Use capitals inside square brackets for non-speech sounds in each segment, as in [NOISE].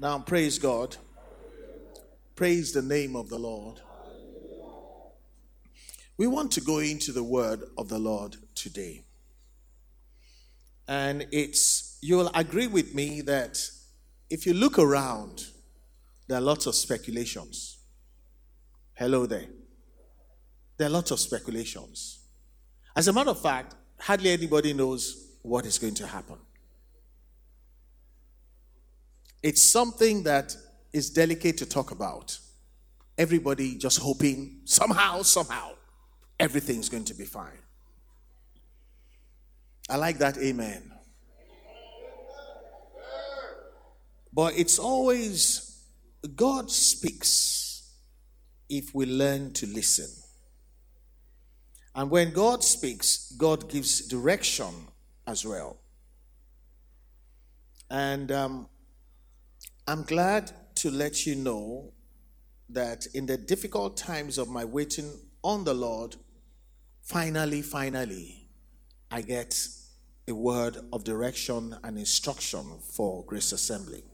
Now, praise God. Praise the name of the Lord. We want to go into the word of the Lord today. And it's, you'll agree with me that if you look around, there are lots of speculations. Hello there. There are lots of speculations. As a matter of fact, hardly anybody knows what is going to happen. It's something that is delicate to talk about. Everybody just hoping somehow, somehow, everything's going to be fine. I like that, amen. But it's always God speaks if we learn to listen. And when God speaks, God gives direction as well. And um, I'm glad to let you know that in the difficult times of my waiting on the Lord, finally, finally, I get a word of direction and instruction for Grace Assembly.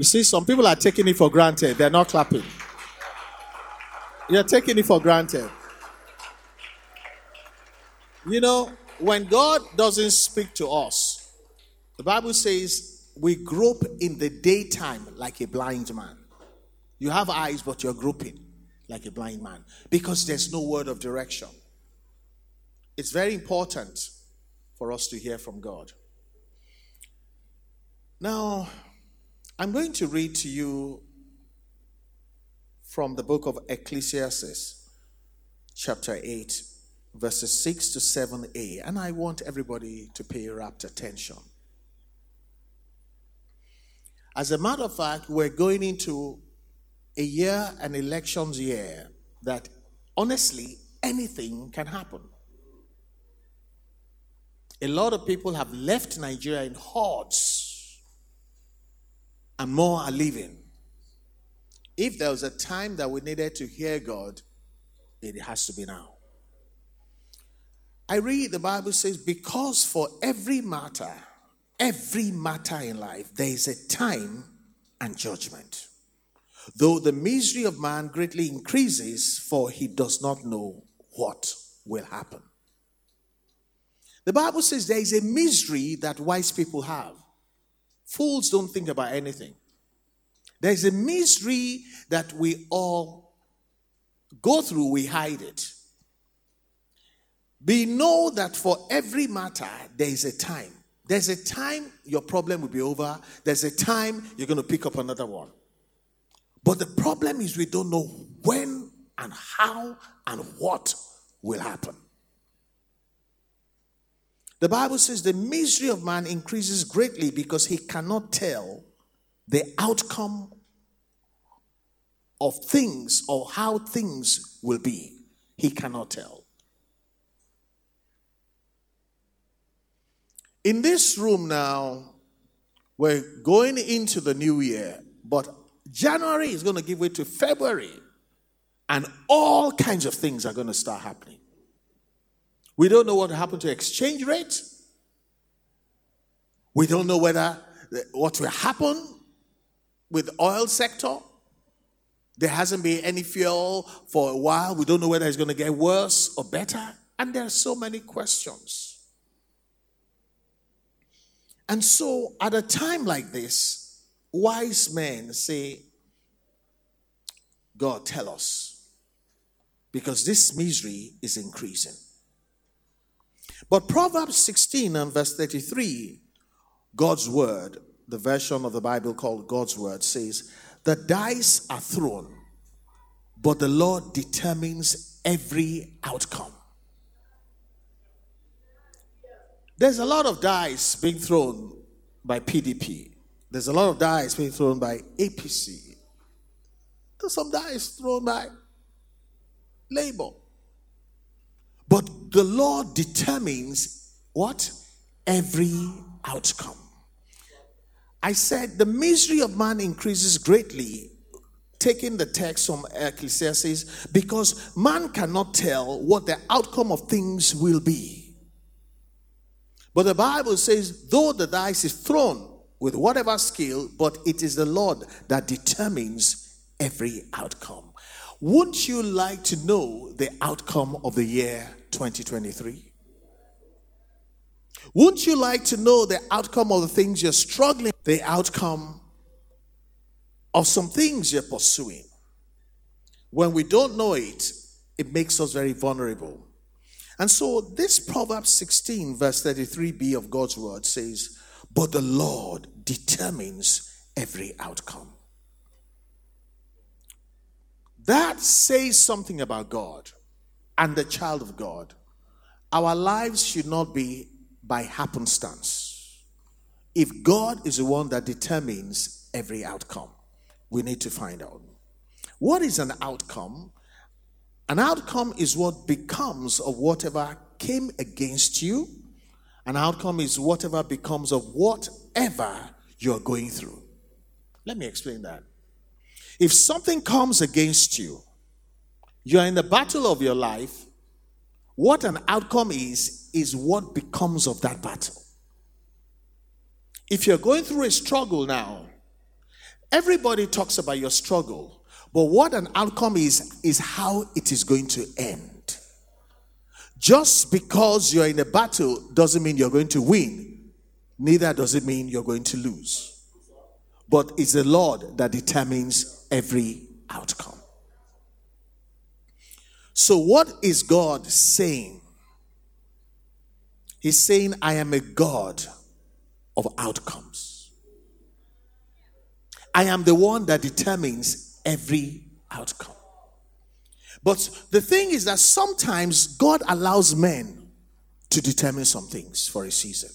You see, some people are taking it for granted, they're not clapping. You're taking it for granted. You know, when God doesn't speak to us, the Bible says we grope in the daytime like a blind man. You have eyes, but you're groping like a blind man because there's no word of direction. It's very important for us to hear from God. Now, I'm going to read to you from the book of Ecclesiastes, chapter 8, verses 6 to 7a, and I want everybody to pay rapt attention. As a matter of fact, we're going into a year, an elections year, that honestly anything can happen. A lot of people have left Nigeria in hordes and more are leaving. If there was a time that we needed to hear God, it has to be now. I read the Bible says, because for every matter, every matter in life, there is a time and judgment. Though the misery of man greatly increases, for he does not know what will happen. The Bible says there is a misery that wise people have. Fools don't think about anything. There's a misery that we all go through, we hide it. We know that for every matter, there is a time. There's a time your problem will be over, there's a time you're going to pick up another one. But the problem is we don't know when and how and what will happen. The Bible says the misery of man increases greatly because he cannot tell the outcome of things or how things will be. He cannot tell. In this room now, we're going into the new year, but January is going to give way to February, and all kinds of things are going to start happening. We don't know what happened to exchange rate. We don't know whether what will happen with oil sector. There hasn't been any fuel for a while. We don't know whether it's going to get worse or better. And there are so many questions. And so, at a time like this, wise men say, God, tell us. Because this misery is increasing. But Proverbs 16 and verse 33, God's word, the version of the Bible called God's word, says, The dice are thrown, but the Lord determines every outcome. There's a lot of dice being thrown by PDP. There's a lot of dice being thrown by APC. There's some dice thrown by Labour. But the Lord determines what? Every outcome. I said the misery of man increases greatly, taking the text from Ecclesiastes, because man cannot tell what the outcome of things will be. But the Bible says, though the dice is thrown with whatever skill, but it is the Lord that determines every outcome. Wouldn't you like to know the outcome of the year 2023? Wouldn't you like to know the outcome of the things you're struggling, the outcome of some things you're pursuing? When we don't know it, it makes us very vulnerable. And so, this Proverbs 16, verse 33b of God's word says, But the Lord determines every outcome. That says something about God and the child of God. Our lives should not be by happenstance. If God is the one that determines every outcome, we need to find out. What is an outcome? An outcome is what becomes of whatever came against you. An outcome is whatever becomes of whatever you're going through. Let me explain that. If something comes against you, you're in the battle of your life, what an outcome is, is what becomes of that battle. If you're going through a struggle now, everybody talks about your struggle. But what an outcome is, is how it is going to end. Just because you're in a battle doesn't mean you're going to win, neither does it mean you're going to lose. But it's the Lord that determines every outcome. So, what is God saying? He's saying, I am a God of outcomes. I am the one that determines every outcome. But the thing is that sometimes God allows men to determine some things for a season.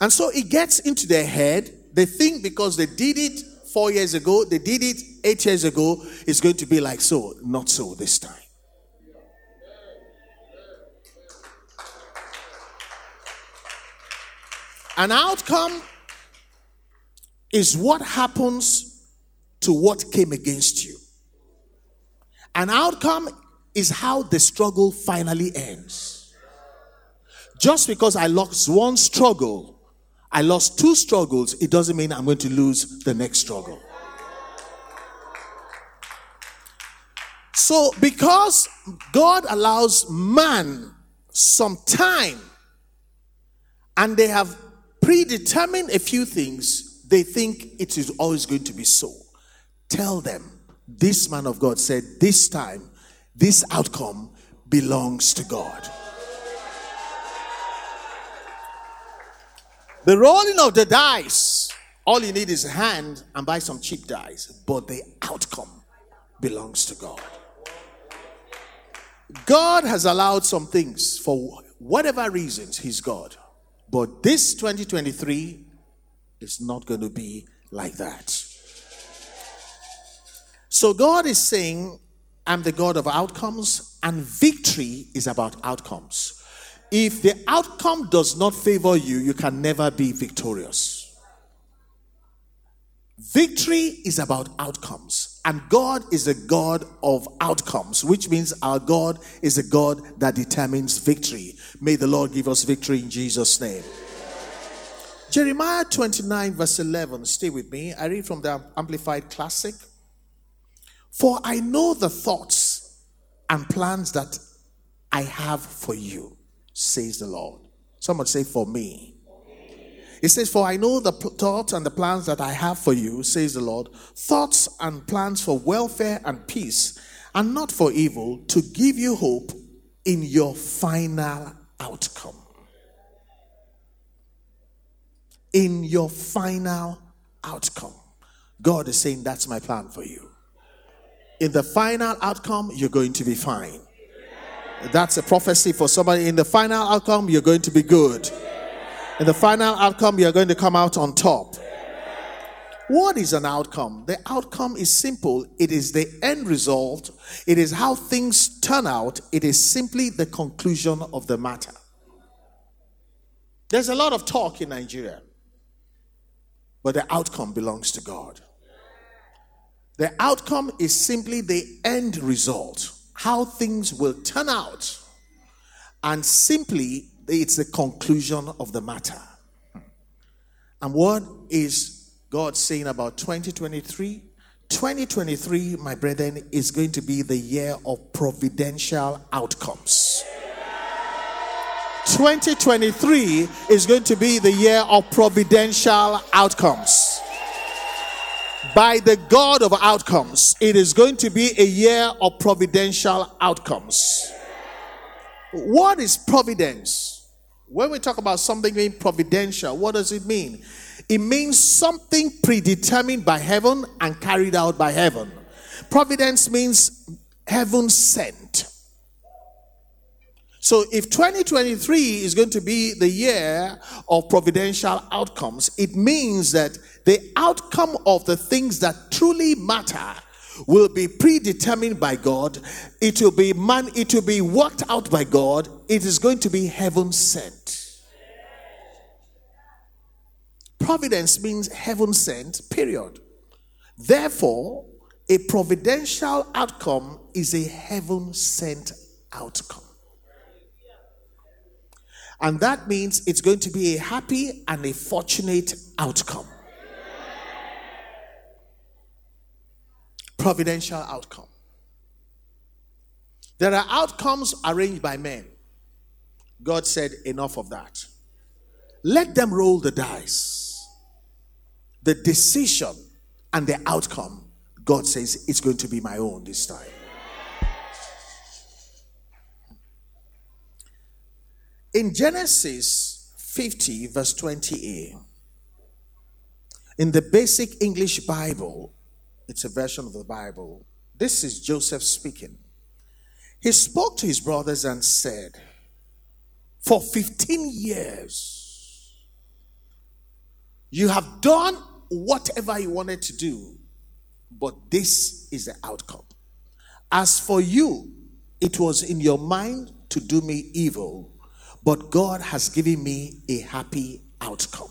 And so it gets into their head. They think because they did it four years ago, they did it eight years ago, it's going to be like so. Not so this time. An outcome is what happens to what came against you. An outcome is how the struggle finally ends. Just because I lost one struggle, I lost two struggles, it doesn't mean I'm going to lose the next struggle. So, because God allows man some time and they have predetermined a few things, they think it is always going to be so. Tell them, this man of God said, this time, this outcome belongs to God. The rolling of the dice, all you need is a hand and buy some cheap dice, but the outcome belongs to God. God has allowed some things for whatever reasons, He's God. But this 2023 is not going to be like that. So God is saying, I'm the God of outcomes, and victory is about outcomes. If the outcome does not favor you, you can never be victorious. Victory is about outcomes, and God is a God of outcomes, which means our God is a God that determines victory. May the Lord give us victory in Jesus' name. Jeremiah 29, verse 11. Stay with me. I read from the Amplified Classic. For I know the thoughts and plans that I have for you, says the Lord. Someone say, For me. It says, For I know the thoughts and the plans that I have for you, says the Lord, thoughts and plans for welfare and peace, and not for evil, to give you hope in your final outcome. In your final outcome. God is saying, That's my plan for you in the final outcome, you're going to be fine. That's a prophecy for somebody. In the final outcome, you're going to be good. In the final outcome, you're going to come out on top. What is an outcome? The outcome is simple. It is the end result. It is how things turn out. It is simply the conclusion of the matter. There's a lot of talk in Nigeria, but the outcome belongs to God. The outcome is simply the end result, how things will turn out. And simply, it's the conclusion of the matter. And what is God saying about 2023? 2023, my brethren, is going to be the year of providential outcomes. 2023 is going to be the year of providential outcomes. By the God of outcomes, it is going to be a year of providential outcomes. What is providence? When we talk about something being providential, what does it mean? It means something predetermined by heaven and carried out by heaven. Providence means heaven sent. So, if 2023 is going to be the year of providential outcomes, it means that the outcome of the things that truly matter will be predetermined by God. It will be man, it will be worked out by God. It is going to be heaven sent. Providence means heaven sent, period. Therefore, a providential outcome is a heaven sent outcome. And that means it's going to be a happy and a fortunate outcome. Providential outcome. There are outcomes arranged by men. God said, enough of that. Let them roll the dice. The decision and the outcome, God says, it's going to be my own this time. In Genesis 50, verse 20a, in the basic English Bible, it's a version of the Bible. This is Joseph speaking. He spoke to his brothers and said, For 15 years, you have done whatever you wanted to do, but this is the outcome. As for you, it was in your mind to do me evil but God has given me a happy outcome,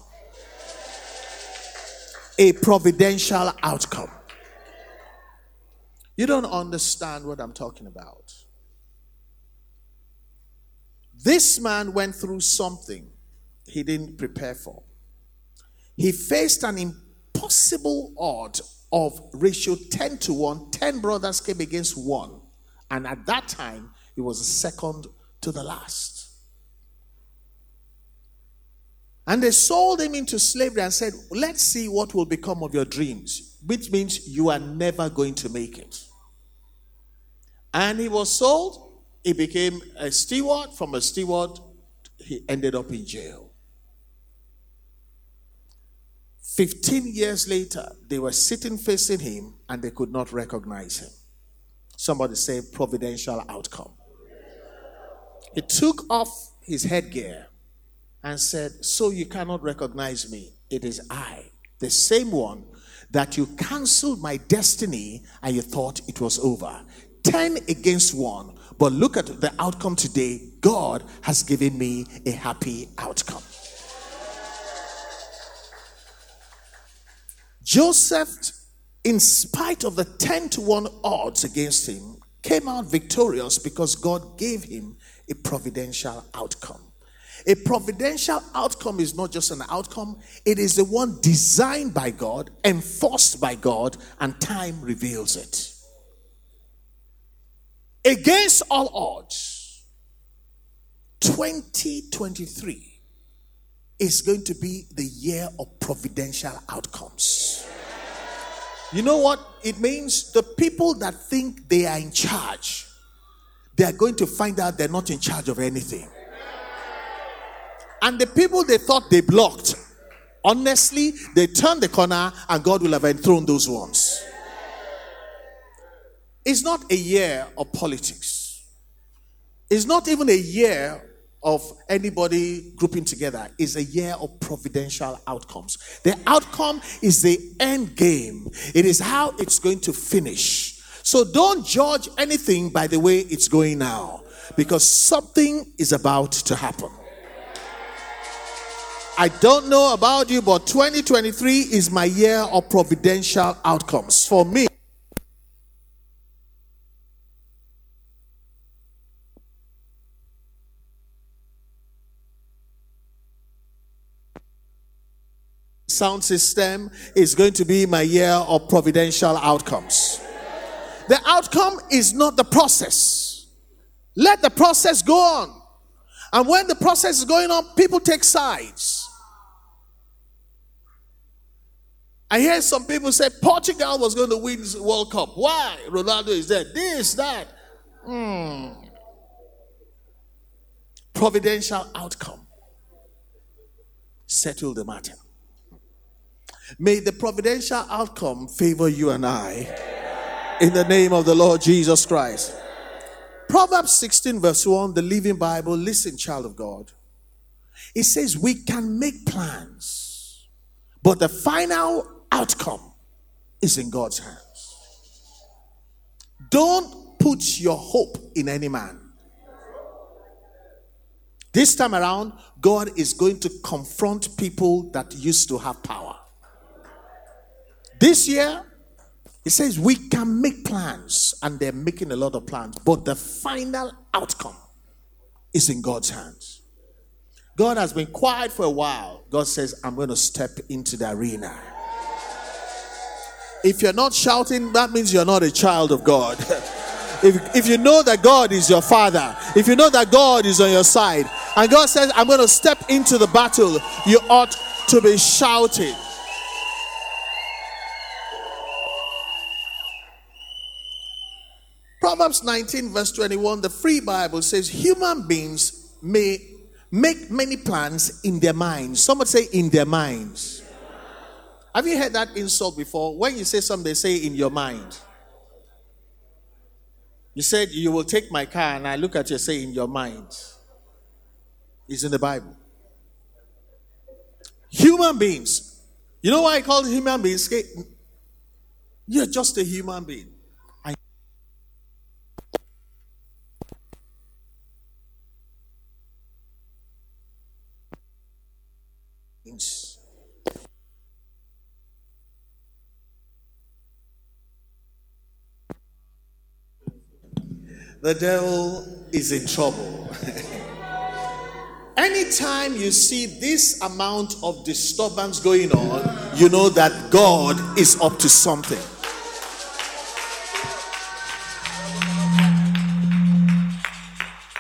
a providential outcome. You don't understand what I'm talking about. This man went through something he didn't prepare for. He faced an impossible odd of ratio 10 to 1. 10 brothers came against one. And at that time, he was second to the last. And they sold him into slavery and said, Let's see what will become of your dreams, which means you are never going to make it. And he was sold. He became a steward. From a steward, he ended up in jail. 15 years later, they were sitting facing him and they could not recognize him. Somebody say providential outcome. He took off his headgear and said, So you cannot recognize me. It is I, the same one that you canceled my destiny and you thought it was over. 10 against 1. But look at the outcome today. God has given me a happy outcome. Joseph, in spite of the 10 to 1 odds against him, came out victorious because God gave him a providential outcome. A providential outcome is not just an outcome, it is the one designed by God, enforced by God, and time reveals it. Against all odds, 2023 is going to be the year of providential outcomes. You know what it means? The people that think they are in charge, they are going to find out they're not in charge of anything. And the people they thought they blocked, honestly, they turned the corner and God will have enthroned those ones. It's not a year of politics. It's not even a year of anybody grouping together. It's a year of providential outcomes. The outcome is the end game, it is how it's going to finish. So don't judge anything by the way it's going now because something is about to happen. I don't know about you, but 2023 is my year of providential outcomes. For me, sound system is going to be my year of providential outcomes. The outcome is not the process. Let the process go on. And when the process is going on, people take sides. I hear some people say Portugal was going to win the World Cup. Why? Ronaldo is there. This, that. Hmm. Providential outcome. Settle the matter. May the providential outcome favor you and I in the name of the Lord Jesus Christ. Proverbs 16, verse 1, the Living Bible. Listen, child of God. It says, We can make plans, but the final outcome is in God's hands. Don't put your hope in any man. This time around, God is going to confront people that used to have power. This year, he says we can make plans, and they're making a lot of plans, but the final outcome is in God's hands. God has been quiet for a while. God says, I'm going to step into the arena. If you're not shouting, that means you're not a child of God. [LAUGHS] if, if you know that God is your father, if you know that God is on your side, and God says, I'm going to step into the battle, you ought to be shouting. Proverbs 19, verse 21, the Free Bible says, Human beings may make many plans in their minds. Someone say, in their minds. Have you heard that insult before? When you say something, they say in your mind. You said, You will take my car, and I look at you and say, In your mind. It's in the Bible. Human beings. You know why I call human beings? You're just a human being. The devil is in trouble. [LAUGHS] Anytime you see this amount of disturbance going on, you know that God is up to something.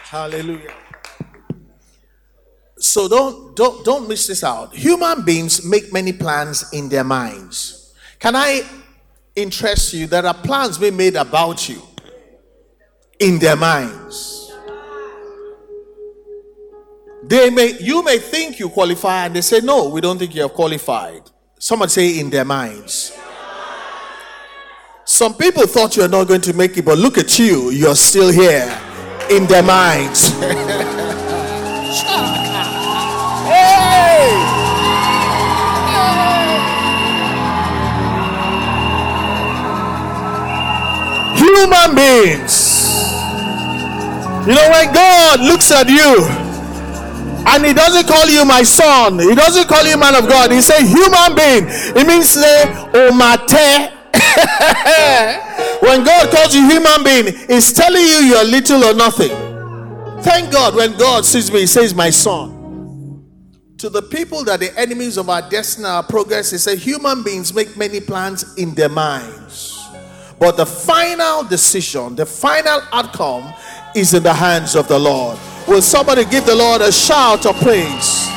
Hallelujah. So don't don't don't miss this out. Human beings make many plans in their minds. Can I interest you? There are plans being made about you in their minds. They may you may think you qualify, and they say, No, we don't think you have qualified. Someone say in their minds. Some people thought you are not going to make it, but look at you, you're still here in their minds. [LAUGHS] Human beings. You know, when God looks at you, and he doesn't call you my son. He doesn't call you man of God. He say human being. It means say omate. [LAUGHS] when God calls you human being, he's telling you you're little or nothing. Thank God when God sees me, he says, My son. To the people that the enemies of our destiny, our progress, he said, human beings make many plans in their minds. But the final decision, the final outcome is in the hands of the Lord. Will somebody give the Lord a shout of praise?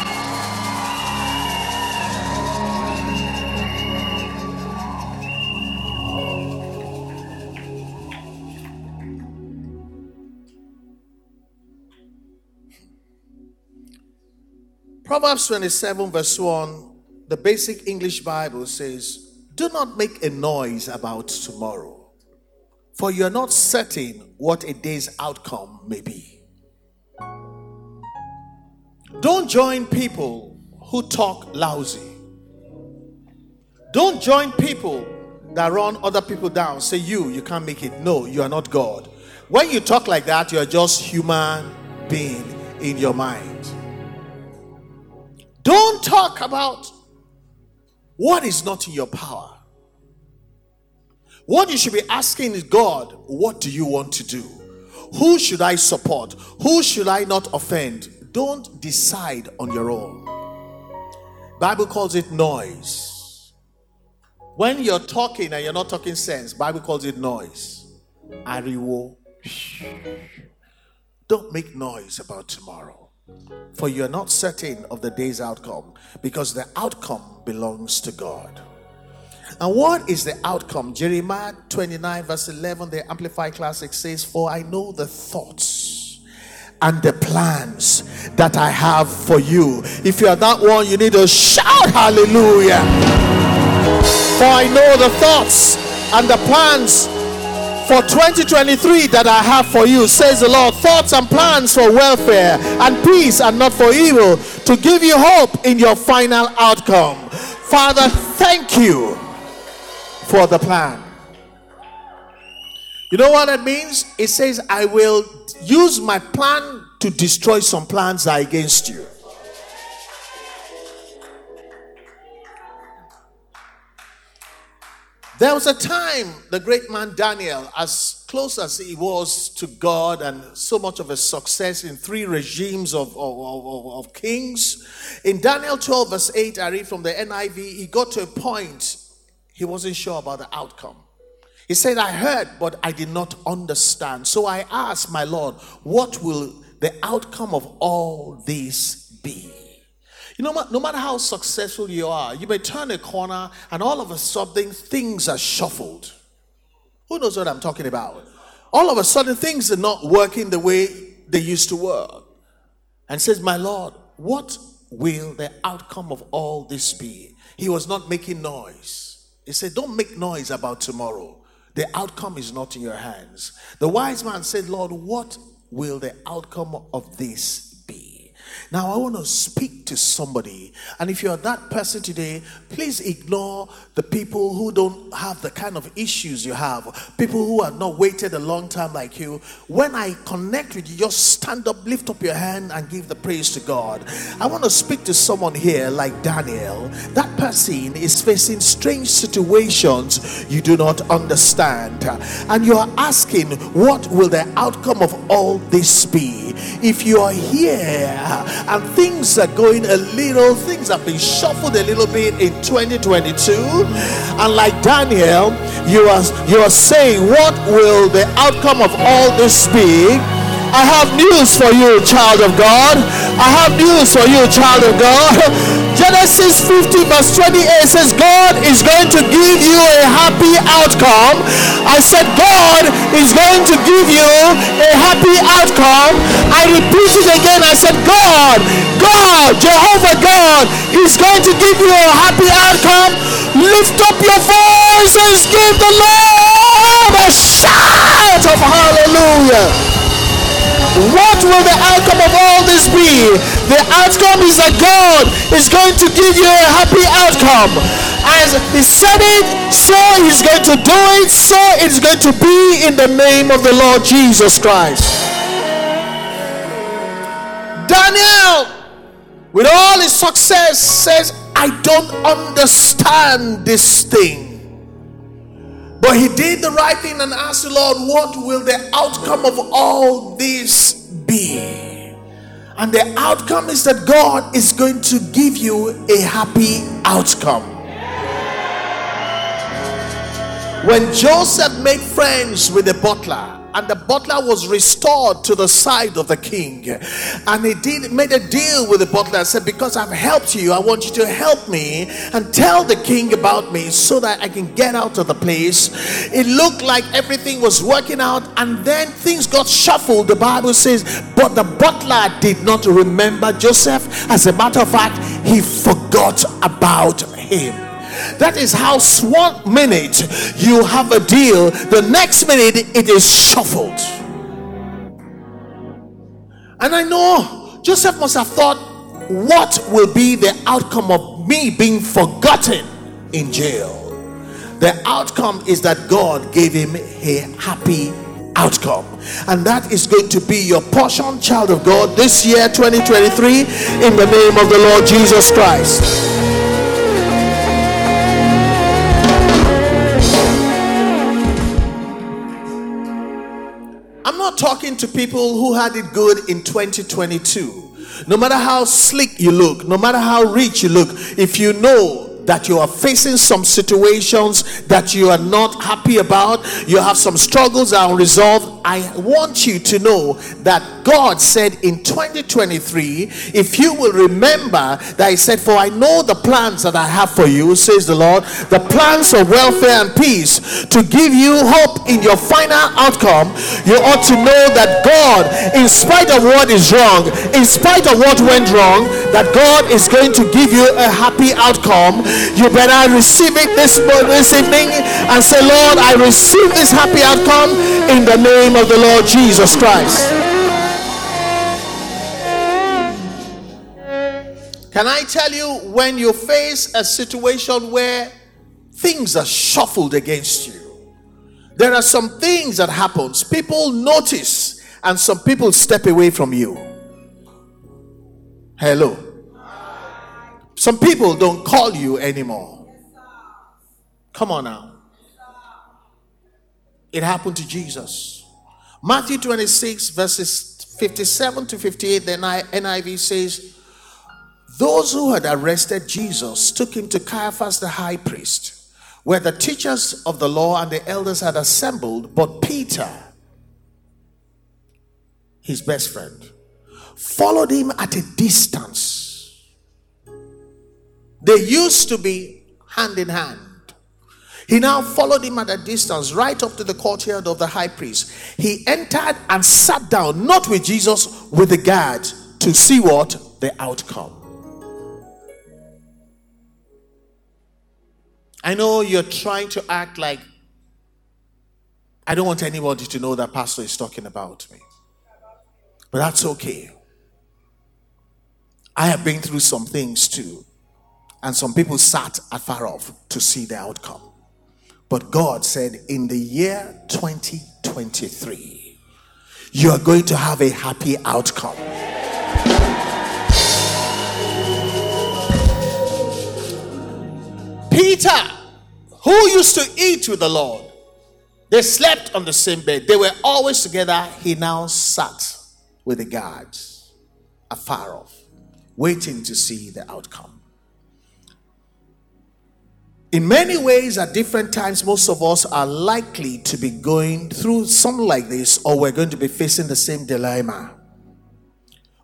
Proverbs 27, verse 1, the basic English Bible says, Do not make a noise about tomorrow, for you are not certain what a day's outcome may be. Don't join people who talk lousy. Don't join people that run other people down. Say, you, you can't make it. No, you are not God. When you talk like that, you are just human being in your mind. Don't talk about what is not in your power. What you should be asking is God, what do you want to do? Who should I support? Who should I not offend? Don't decide on your own. Bible calls it noise. When you're talking and you're not talking sense, Bible calls it noise. Ariwo. Don't make noise about tomorrow. For you are not certain of the day's outcome, because the outcome belongs to God. And what is the outcome? Jeremiah 29, verse 11, the Amplified Classic says, For I know the thoughts and the plans that I have for you. If you are that one, you need to shout hallelujah. For I know the thoughts and the plans for 2023 that I have for you, says the Lord. Thoughts and plans for welfare and peace and not for evil, to give you hope in your final outcome. Father, thank you for the plan. You know what that means? It says, I will use my plan to destroy some plans that are against you. There was a time the great man Daniel, as close as he was to God and so much of a success in three regimes of, of, of, of, kings, in Daniel 12, verse 8, I read from the NIV, he got to a point he wasn't sure about the outcome. He said, I heard, but I did not understand. So I asked my Lord, what will the outcome of all this be? You know, no matter how successful you are, you may turn a corner and all of a sudden things are shuffled. Who knows what I'm talking about? All of a sudden things are not working the way they used to work. And says, My Lord, what will the outcome of all this be? He was not making noise. He said, Don't make noise about tomorrow. The outcome is not in your hands. The wise man said, Lord, what will the outcome of this now, I want to speak to somebody. And if you're that person today, please ignore the people who don't have the kind of issues you have, people who have not waited a long time like you. When I connect with you, just stand up, lift up your hand, and give the praise to God. I want to speak to someone here like Daniel. That person is facing strange situations you do not understand. And you are asking, what will the outcome of all this be? If you are here, and things are going a little, things have been shuffled a little bit in 2022. And like Daniel, you are you are saying, What will the outcome of all this be? I have news for you, child of God. I have news for you, child of God. [LAUGHS] Genesis 50, verse 28 says, God is going to give you a happy outcome. I said, God is going to give you a happy outcome. I repeat it again. I said, God, God, Jehovah God, is going to give you a happy outcome. Lift up your voice and give the Lord a shout of hallelujah. What will the outcome of all this be? The outcome is that God is going to give you a happy outcome. As He said it, so He's going to do it, so it's going to be in the name of the Lord Jesus Christ. Daniel, with all his success, says, I don't understand this thing. But he did the right thing and asked the Lord, What will the outcome of all this? And the outcome is that God is going to give you a happy outcome. When Joseph made friends with the butler, and the butler was restored to the side of the king. And he did made a deal with the butler and said, Because I've helped you, I want you to help me and tell the king about me so that I can get out of the place. It looked like everything was working out, and then things got shuffled. The Bible says, But the butler did not remember Joseph. As a matter of fact, he forgot about him. That is how one minute you have a deal, the next minute it is shuffled. And I know Joseph must have thought, what will be the outcome of me being forgotten in jail? The outcome is that God gave him a happy outcome. And that is going to be your portion, child of God, this year 2023, in the name of the Lord Jesus Christ. I'm not talking to people who had it good in 2022. no matter how slick you look, no matter how rich you look, if you know that you are facing some situations that you are not happy about, you have some struggles that are unresolved, I want you to know that God said in 2023, if you will remember that He said, For I know the plans that I have for you, says the Lord, the plans of welfare and peace to give you hope in your final outcome. You ought to know that God, in spite of what is wrong, in spite of what went wrong, that God is going to give you a happy outcome you better receive it this, morning this evening and say, Lord, I receive this happy outcome in the name of the Lord Jesus Christ. Can I tell you when you face a situation where things are shuffled against you? There are some things that happens. People notice and some people step away from you. Hello. Some people don't call you anymore. Come on now. It happened to Jesus. Matthew 26, verses 57 to 58, the NIV says, Those who had arrested Jesus took him to Caiaphas the high priest, where the teachers of the law and the elders had assembled, but Peter, his best friend, followed him at a distance they used to be hand in hand. He now followed him at a distance, right up to the courtyard of the high priest. He entered and sat down, not with Jesus, with the guard, to see what? The outcome. I know you're trying to act like I don't want anybody to know that pastor is talking about me. But that's okay. I have been through some things too. And some people sat afar off to see the outcome. But God said, in the year 2023, you are going to have a happy outcome. Peter, who used to eat with the Lord, they slept on the same bed, they were always together. He now sat with the guards afar off, waiting to see the outcome. In many ways, at different times, most of us are likely to be going through something like this, or we're going to be facing the same dilemma.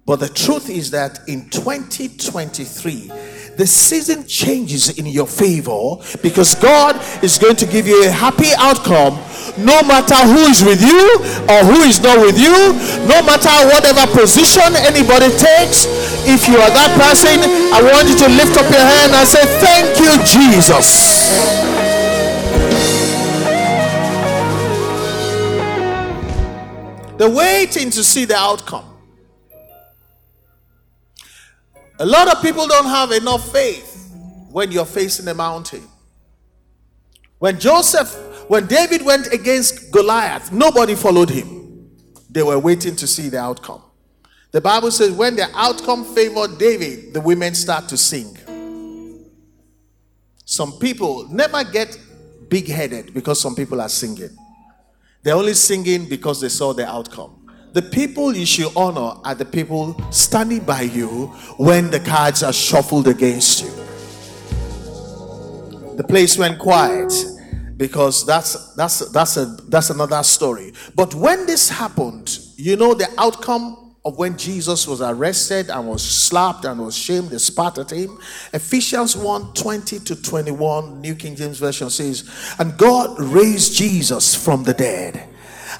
But the truth is that in 2023, the season changes in your favor because God is going to give you a happy outcome no matter who is with you or who is not with you, no matter whatever position anybody takes. If you are that person, I want you to lift up your hand and say, Thank you, Jesus. The waiting to see the outcome. A lot of people don't have enough faith when you're facing a mountain. When Joseph, when David went against Goliath, nobody followed him. They were waiting to see the outcome. The Bible says when the outcome favored David, the women start to sing. Some people never get big headed because some people are singing. They're only singing because they saw the outcome. The people you should honor are the people standing by you when the cards are shuffled against you. The place went quiet because that's that's that's a that's another story. But when this happened, you know the outcome of when Jesus was arrested and was slapped and was shamed, they spat at him. Ephesians 1 20 to 21, New King James Version says, And God raised Jesus from the dead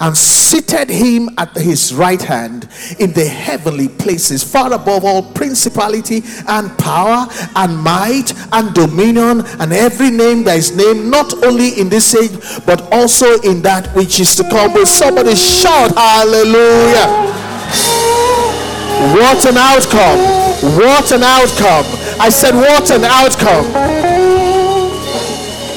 and seated him at his right hand in the heavenly places, far above all principality and power and might and dominion and every name that is named, not only in this age, but also in that which is to come. Will somebody shout hallelujah? What an outcome! What an outcome! I said, What an outcome!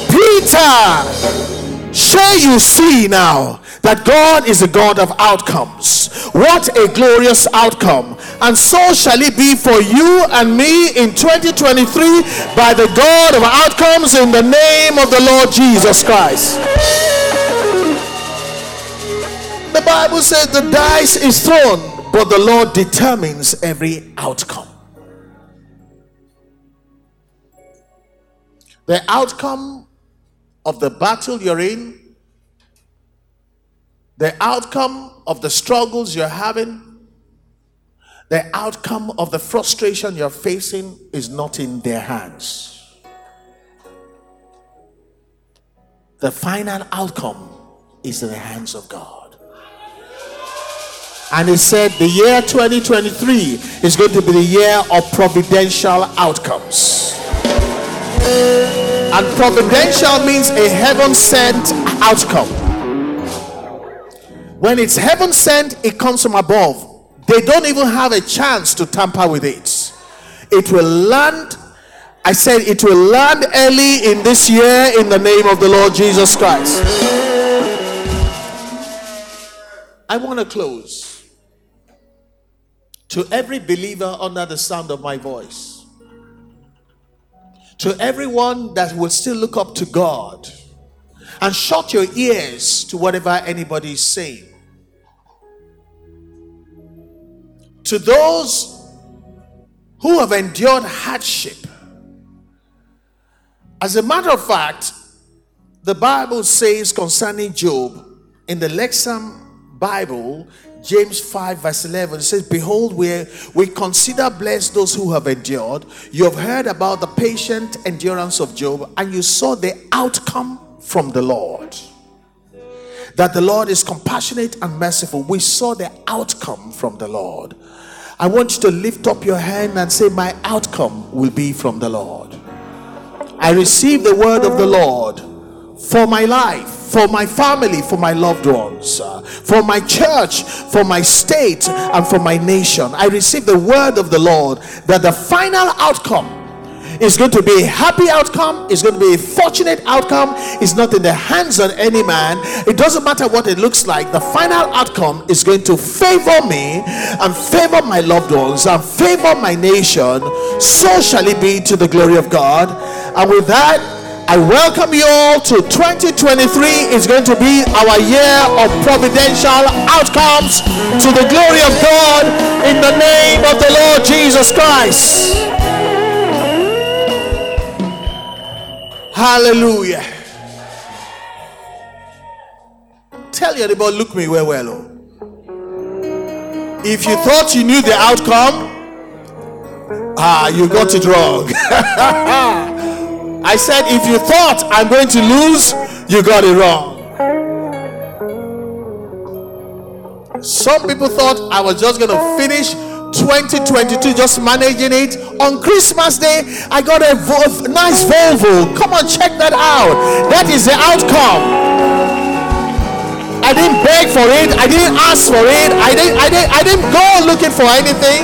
Peter, shall you see now that God is a God of outcomes. What a glorious outcome. And so shall it be for you and me in 2023 by the God of outcomes in the name of the Lord Jesus Christ. The Bible says the dice is thrown but the Lord determines every outcome. The outcome of the battle you're in, the outcome of the struggles you're having, the outcome of the frustration you're facing is not in their hands. The final outcome is in the hands of God. And he said the year 2023 is going to be the year of providential outcomes. And providential means a heaven sent outcome. When it's heaven sent, it comes from above. They don't even have a chance to tamper with it. It will land. I said it will land early in this year in the name of the Lord Jesus Christ. I want to close. To every believer under the sound of my voice, to everyone that will still look up to God and shut your ears to whatever anybody is saying. To those who have endured hardship. As a matter of fact, the Bible says concerning Job in the Lexham Bible James 5, verse 11 it says, Behold, we, we consider blessed those who have endured. You have heard about the patient endurance of Job, and you saw the outcome from the Lord. That the Lord is compassionate and merciful. We saw the outcome from the Lord. I want you to lift up your hand and say, My outcome will be from the Lord. I receive the word of the Lord for my life for my family, for my loved ones, uh, for my church, for my state, and for my nation. I receive the word of the Lord that the final outcome is going to be a happy outcome, it's going to be a fortunate outcome. It's not in the hands of any man. It doesn't matter what it looks like, the final outcome is going to favor me and favor my loved ones and favor my nation. So shall it be to the glory of God. And with that, I welcome you all to 2023 is going to be our year of providential outcomes to the glory of God in the name of the Lord Jesus Christ. Hallelujah. Tell your neighbor, look me well, well. Oh. If you thought you knew the outcome, ah, you got it wrong. [LAUGHS] I said, if you thought I'm going to lose, you got it wrong. Some people thought I was just going to finish 2022 just managing it. On Christmas Day, I got a nice Volvo. Come on, check that out. That is the outcome. I didn't beg for it. I didn't ask for it. I didn't. I didn't. I didn't go looking for anything.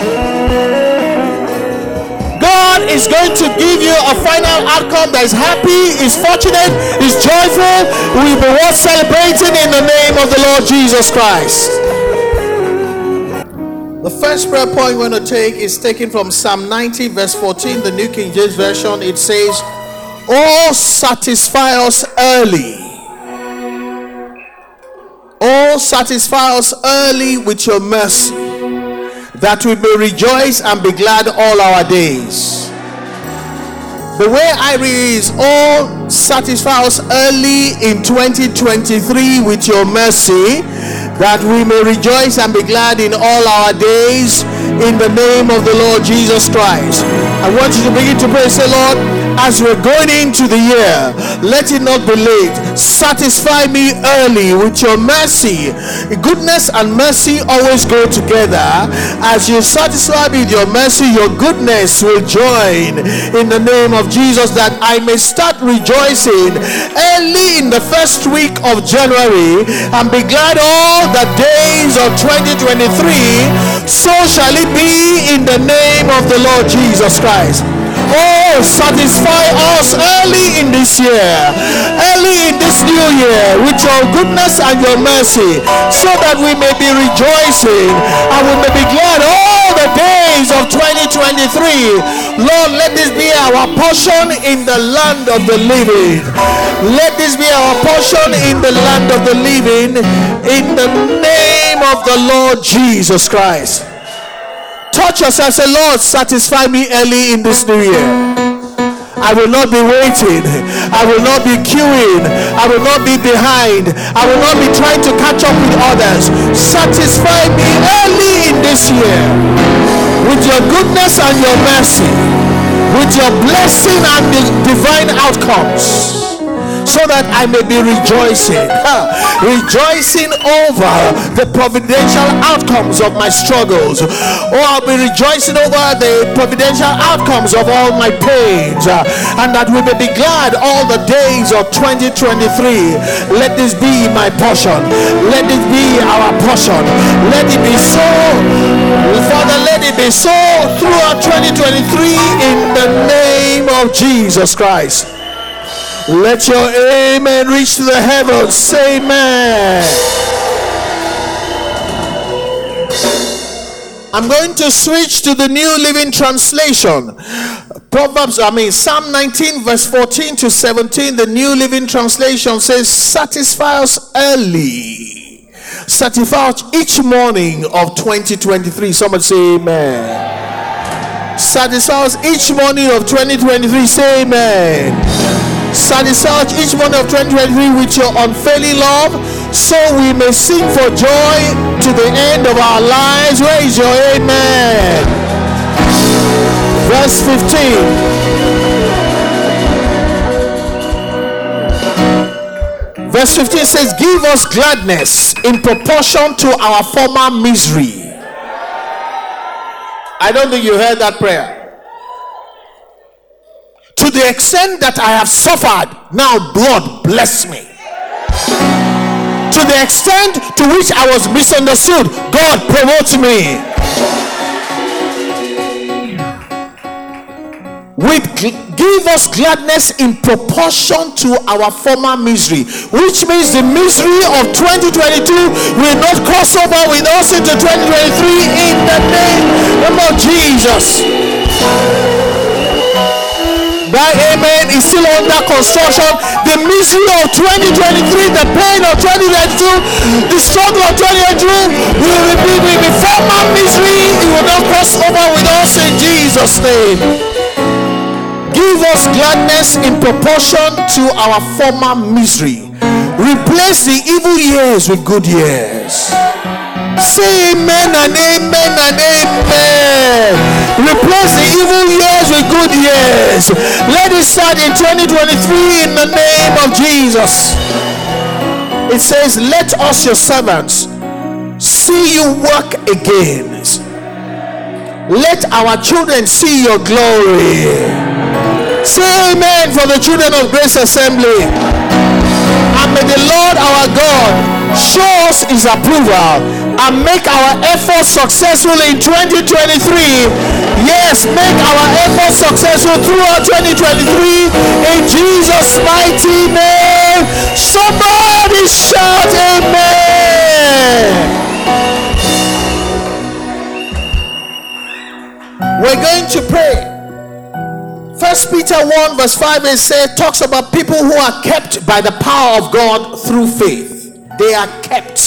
God is going to give you a final outcome that is happy, is fortunate, is joyful. We will be celebrating in the name of the Lord Jesus Christ. The first prayer point we're going to take is taken from Psalm 90, verse 14, the New King James Version. It says, Oh, satisfy us early. Oh, satisfy us early with your mercy that we may rejoice and be glad all our days. The way I read is, Oh, satisfy us early in 2023 with your mercy, that we may rejoice and be glad in all our days in the name of the Lord Jesus Christ. I want you to begin to pray, say, Lord, as we're going into the year, let it not be late. Satisfy me early with your mercy. Goodness and mercy always go together. As you satisfy me with your mercy, your goodness will join in the name of Jesus that I may start rejoicing early in the first week of January and be glad all the days of 2023. So shall it be in the name of the Lord Jesus Christ. Oh, satisfy us early in this year, early in this new year with your goodness and your mercy, so that we may be rejoicing and we may be glad all the days of 2023. Lord, let this be our portion in the land of the living. Let this be our portion in the land of the living in the name of the Lord Jesus Christ. Touch and say, Lord, satisfy me early in this new year. I will not be waiting. I will not be queuing. I will not be behind. I will not be trying to catch up with others. Satisfy me early in this year with your goodness and your mercy, with your blessing and the divine outcomes so that I may be rejoicing, rejoicing over the providential outcomes of my struggles, or I'll be rejoicing over the providential outcomes of all my pains, and that we may be glad all the days of 2023. Let this be my portion. Let it be our portion. Let it be so, Father. Let it be so throughout 2023 in the name of Jesus Christ. Let your amen reach to the heavens. Say amen. I'm going to switch to the New Living Translation. Proverbs, I mean, Psalm 19, verse 14 to 17, the New Living Translation says, Satisfy us early. Satisfy us each morning of 2023. Somebody say amen. Satisfy us each morning of 2023. Say amen satisfy each one of 2023 with your unfailing love so we may sing for joy to the end of our lives. Raise your amen. Verse 15. Verse 15 says, Give us gladness in proportion to our former misery. I don't think you heard that prayer to the extent that I have suffered, now God bless me. To the extent to which I was misunderstood, God promotes me. With give us gladness in proportion to our former misery, which means the misery of 2022 will not cross over with us into 2023 in the name of Jesus. Is still under construction. The misery of 2023, the pain of 2022, the struggle of 2022 will be, will be former misery. It will not cross over with us in Jesus' name. Give us gladness in proportion to our former misery. Replace the evil years with good years. Say amen and amen and amen. Replace the evil years with good years. Let it start in 2023 in the name of Jesus. It says, Let us, your servants, see you work again. Let our children see your glory. Say amen for the children of Grace Assembly. And may the Lord our God show us his approval and make our efforts successful in 2023 yes make our efforts successful throughout 2023 in jesus mighty name. Somebody shout amen. We're going to pray. First Peter 1 verse 5 it says talks about people who are kept by the power of God through faith. They are kept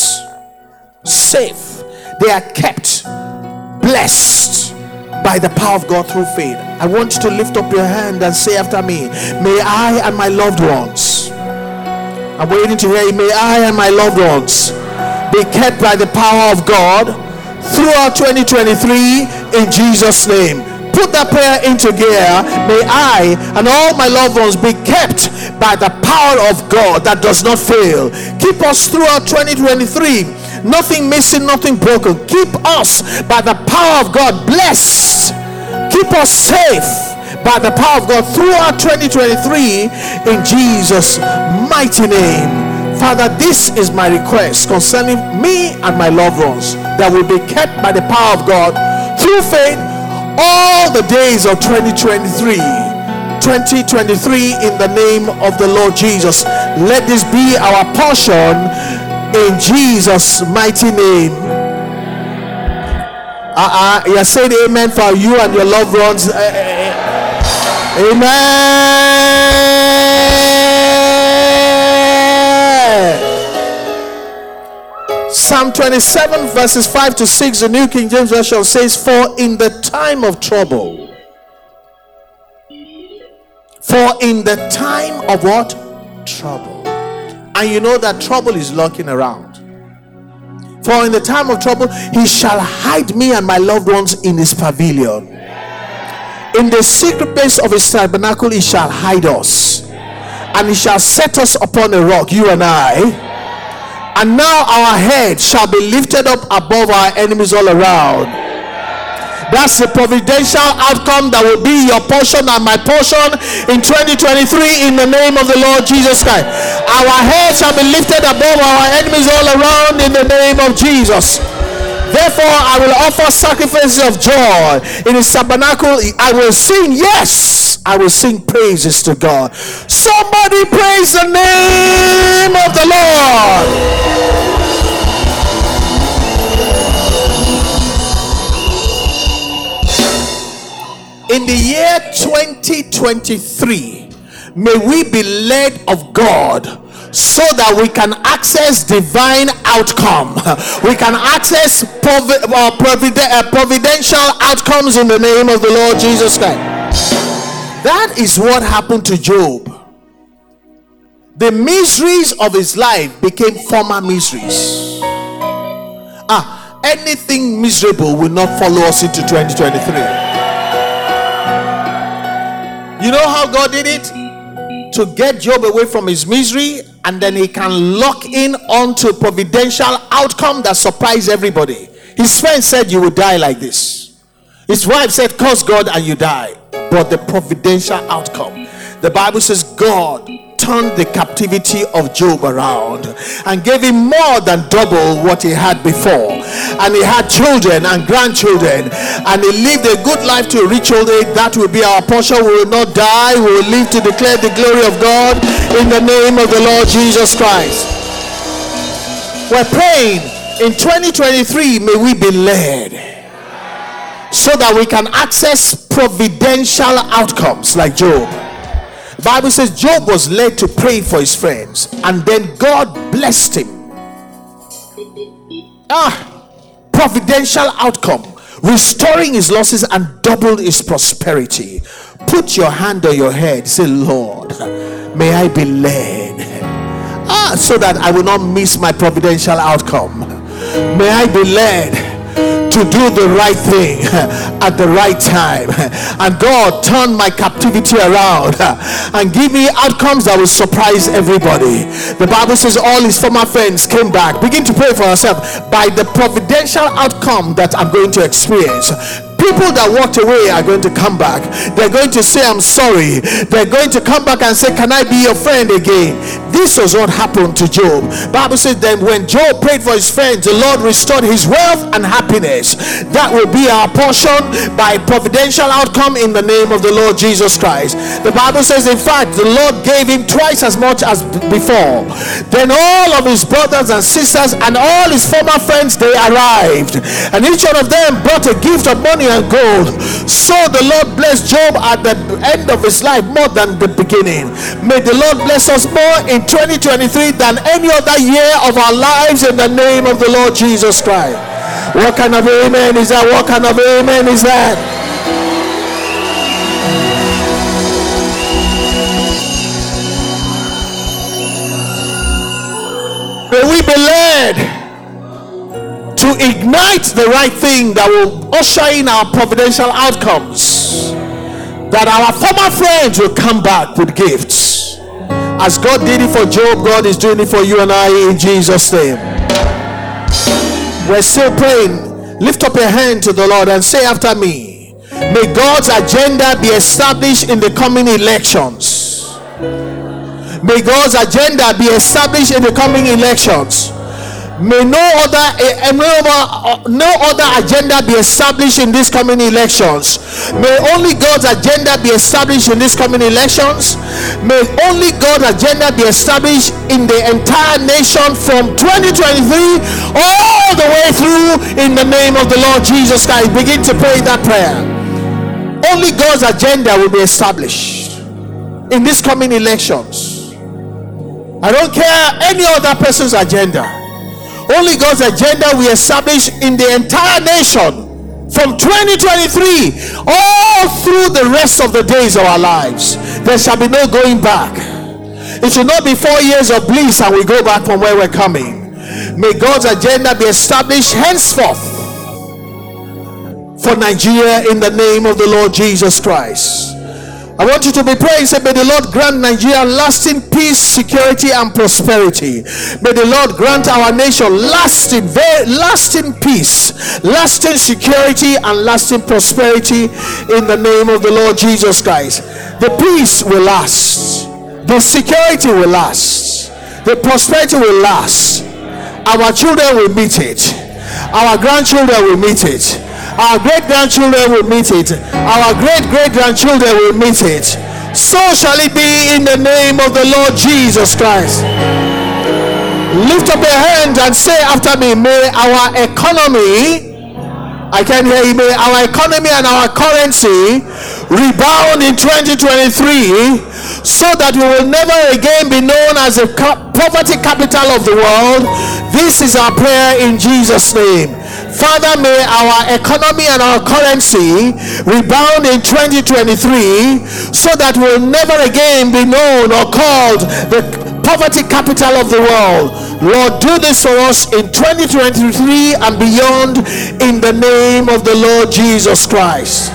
safe. They are kept blessed by the power of God through faith. I want you to lift up your hand and say after me, May I and my loved ones, I'm waiting to hear you, may I and my loved ones be kept by the power of God throughout 2023 in Jesus' name put that prayer into gear, may I and all my loved ones be kept by the power of God that does not fail. Keep us throughout 2023. Nothing missing, nothing broken. Keep us by the power of God blessed. Keep us safe by the power of God throughout 2023 in Jesus' mighty name. Father, this is my request concerning me and my loved ones that will be kept by the power of God through faith all the days of 2023. 2023 in the name of the Lord Jesus. Let this be our portion in Jesus' mighty name. Uh, uh, amen for you and your loved ones. Uh, amen. Psalm 27, verses 5 to 6, the New King James Version says, For in the time of trouble, for in the time of what? Trouble. And you know that trouble is lurking around. For in the time of trouble, he shall hide me and my loved ones in his pavilion. In the secret place of his tabernacle, he shall hide us. And he shall set us upon a rock, you and I. And now our head shall be lifted up above our enemies all around. That's the providential outcome that will be your portion and my portion in 2023 in the name of the Lord Jesus Christ. Our head shall be lifted above our enemies all around in the name of Jesus. Therefore, I will offer sacrifices of joy in his tabernacle. I will sing, yes, I will sing praises to God. Somebody praise the name of the Lord. In the year 2023 may we be led of god so that we can access divine outcome. We can access provi- uh, providen- uh, providential outcomes in the name of the lord jesus christ. That is what happened to job. The miseries of his life became former miseries. Ah anything miserable will not follow us into 2023 you know how God did it? To get Job away from his misery, and then he can lock in onto providential outcome that surprised everybody. His friend said, You will die like this. His wife said, Curse God and you die. But the providential outcome. The Bible says, God turned the captivity of Job around and gave him more than double what he had before. And he had children and grandchildren, and he lived a good life to reach old age. That will be our portion. We will not die, we will live to declare the glory of God in the name of the Lord Jesus Christ. We're praying in 2023, may we be led so that we can access providential outcomes like Job. Bible says Job was led to pray for his friends, and then God blessed him. Ah, providential outcome, restoring his losses and doubled his prosperity. Put your hand on your head, say, Lord, may I be led. Ah, so that I will not miss my providential outcome. May I be led to do the right thing [LAUGHS] at the right time. [LAUGHS] And God turned my captivity around [LAUGHS] and give me outcomes that will surprise everybody. The Bible says all his former friends came back. Begin to pray for yourself by the providential outcome that I'm going to experience people that walked away are going to come back. They're going to say i'm sorry. They're going to come back and say can i be your friend again? This was what happened to job. Bible says then when job prayed for his friends the lord restored his wealth and happiness. That will be our portion by providential outcome in the name of the lord jesus christ. The bible says in fact the lord gave him twice as much as before. Then all of his brothers and sisters and all his former friends they arrived. And each one of them brought a gift of money and gold. So the Lord bless Job at the end of his life more than the beginning. May the Lord bless us more in 2023 than any other year of our lives in the name of the Lord Jesus Christ. What kind of amen is that? What kind of amen is that? May we be led to ignite the right thing that will usher in our providential outcomes. That our former friends will come back with gifts. As God did it for Job, God is doing it for you and I in Jesus' name. We're still praying. Lift up your hand to the Lord and say after me, May God's agenda be established in the coming elections. May God's agenda be established in the coming elections May no other, uh, no, other, no other agenda be established in these coming elections. May only God's agenda be established in these coming elections. May only God's agenda be established in the entire nation from 2023 all the way through in the name of the Lord Jesus Christ. Begin to pray that prayer. Only God's agenda will be established in these coming elections. I don't care any other person's agenda. Only God's agenda we establish in the entire nation from 2023 all through the rest of the days of our lives. There shall be no going back. It should not be four years of bliss and we go back from where we're coming. May God's agenda be established henceforth for Nigeria in the name of the Lord Jesus Christ. I want you to be praying. Say, May the Lord grant Nigeria lasting peace, security, and prosperity. May the Lord grant our nation lasting, very lasting peace, lasting security, and lasting prosperity in the name of the Lord Jesus Christ. The peace will last, the security will last, the prosperity will last. Our children will meet it, our grandchildren will meet it our great grandchildren will meet it. Our great great grandchildren will meet it. So shall it be in the name of the Lord Jesus Christ. Lift up your hand and say after me, May our economy I can hear you. May our economy and our currency rebound in 2023 so that we will never again be known as the poverty capital of the world. This is our prayer in Jesus' name. Father, may our economy and our currency rebound in 2023 so that we'll never again be known or called the poverty capital of the world. Lord, do this for us in 2023 and beyond in the name of the Lord Jesus Christ.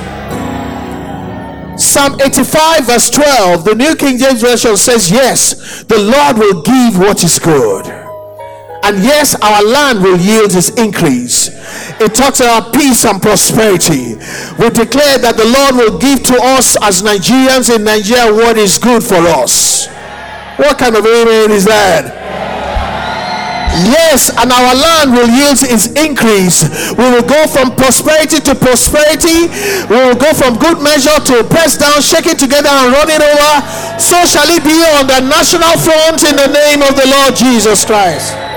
Psalm 85, verse 12, the New King James Version says, Yes, the Lord will give what is good and yes, our land will yield its increase. It talks about peace and prosperity. We declare that the Lord will give to us as Nigerians in Nigeria what is good for us. What kind of amen is that? Yes, and our land will yield its increase. We will go from prosperity to prosperity. We will go from good measure to press down, shake it together, and run it over. So shall it be on the national front in the name of the Lord Jesus Christ.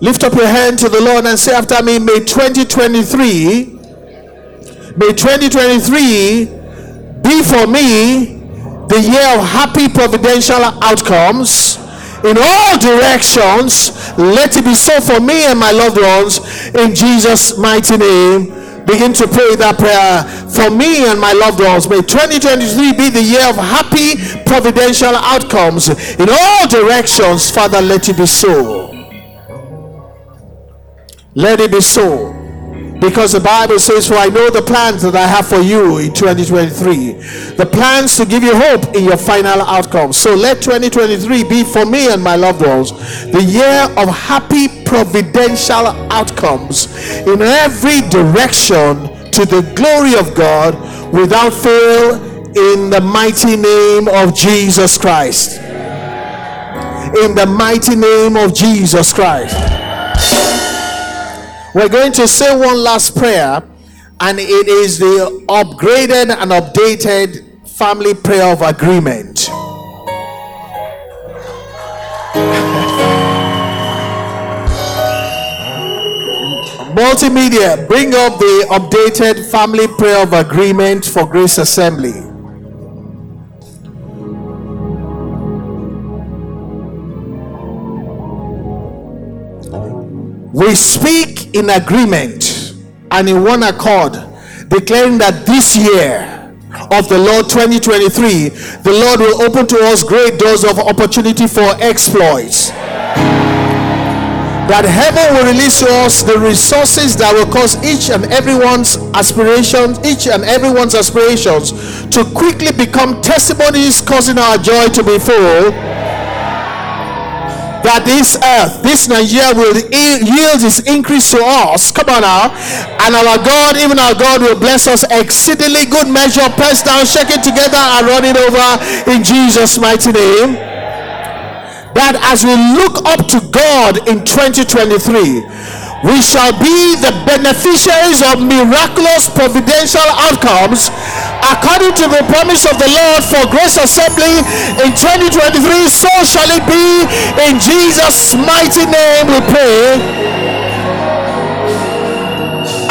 Lift up your hand to the Lord and say after me, May 2023, may 2023 be for me the year of happy providential outcomes in all directions. Let it be so for me and my loved ones in Jesus' mighty name. Begin to pray that prayer for me and my loved ones. May 2023 be the year of happy providential outcomes in all directions. Father, let it be so. Let it be so. Because the Bible says, For I know the plans that I have for you in 2023. The plans to give you hope in your final outcome. So let 2023 be for me and my loved ones the year of happy providential outcomes in every direction to the glory of God without fail in the mighty name of Jesus Christ. In the mighty name of Jesus Christ. We're going to say one last prayer, and it is the upgraded and updated family prayer of agreement. Multimedia, bring up the updated family prayer of agreement for Grace Assembly. We speak in agreement and in one accord, declaring that this year of the Lord 2023, the Lord will open to us great doors of opportunity for exploits. That heaven will release to us the resources that will cause each and everyone's aspirations, each and everyone's aspirations to quickly become testimonies, causing our joy to be full that this earth, this Nigeria will yield its increase to us. Come on now. And our God, even our God, will bless us exceedingly good measure, press down, shake it together, and run it over in Jesus' mighty name. that as we look up to God in 2023, we shall be the beneficiaries of miraculous providential outcomes according to the promise of the Lord for Grace Assembly in 2023. So shall it be in Jesus' mighty name we pray.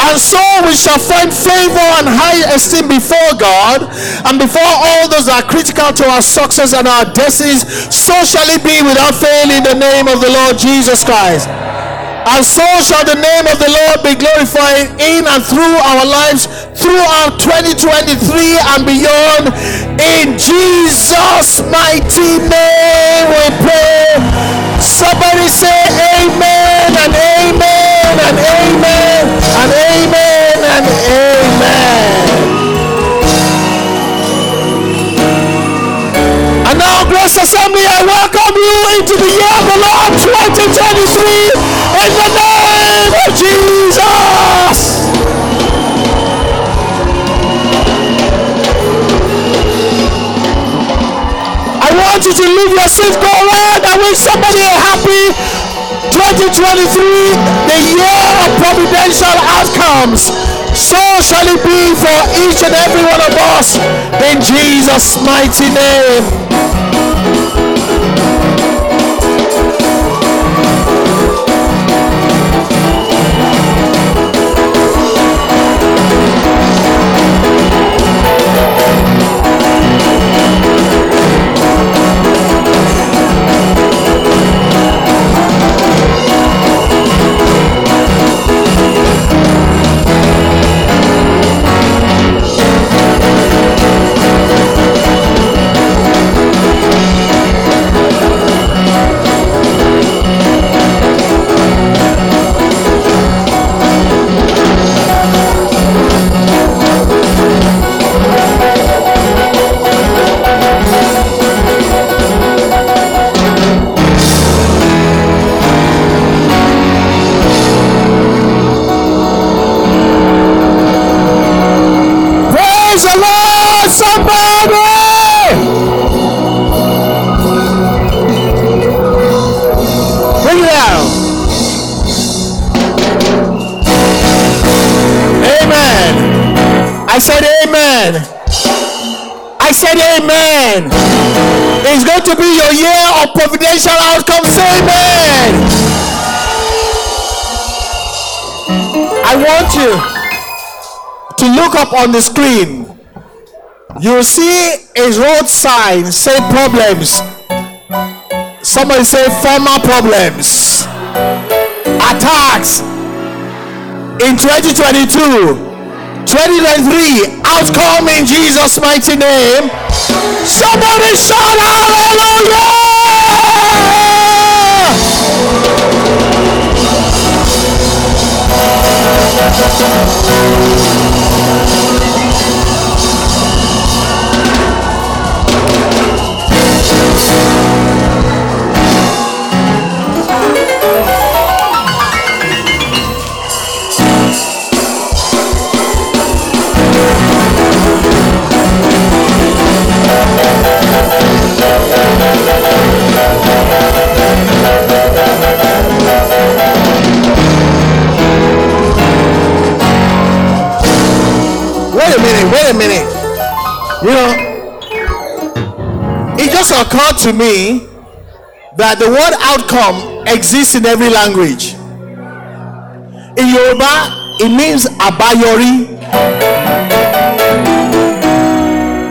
And so we shall find favor and high esteem before God and before all those that are critical to our success and our destinies. So shall it be without fail in the name of the Lord Jesus Christ. And so shall the name of the Lord be glorified in and through our lives throughout 2023 and beyond. In Jesus' mighty name we pray. Somebody say amen and amen and amen and amen and amen. And now, Grace Assembly, I welcome you into the year of the Lord 2023 in the name of Jesus. I want you to leave your seat, go around and wish somebody a happy 2023, the year of providential outcomes. So shall it be for each and every one of us in Jesus' mighty name. Providential outcomes. Amen. I want you to look up on the screen. You'll see a road sign say problems. Somebody say former problems. Attacks in 2022. 2023 outcome in Jesus' mighty name. Somebody shout Thank occurred to me that the word outcome exists in every language. In Yoruba, it means abayori.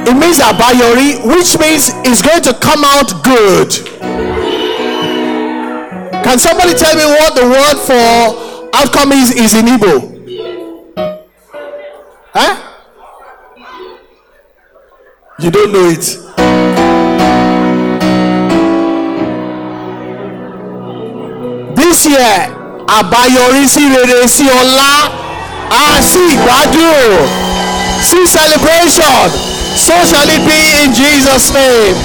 It means abayori, which means it's going to come out good. Can somebody tell me what the word for outcome is, is in Igbo? Huh? You don't know it. This year, àbáyọrí sí rere sí ọlá á sí ìgbádùn sí celebration so shall it be in Jesus name.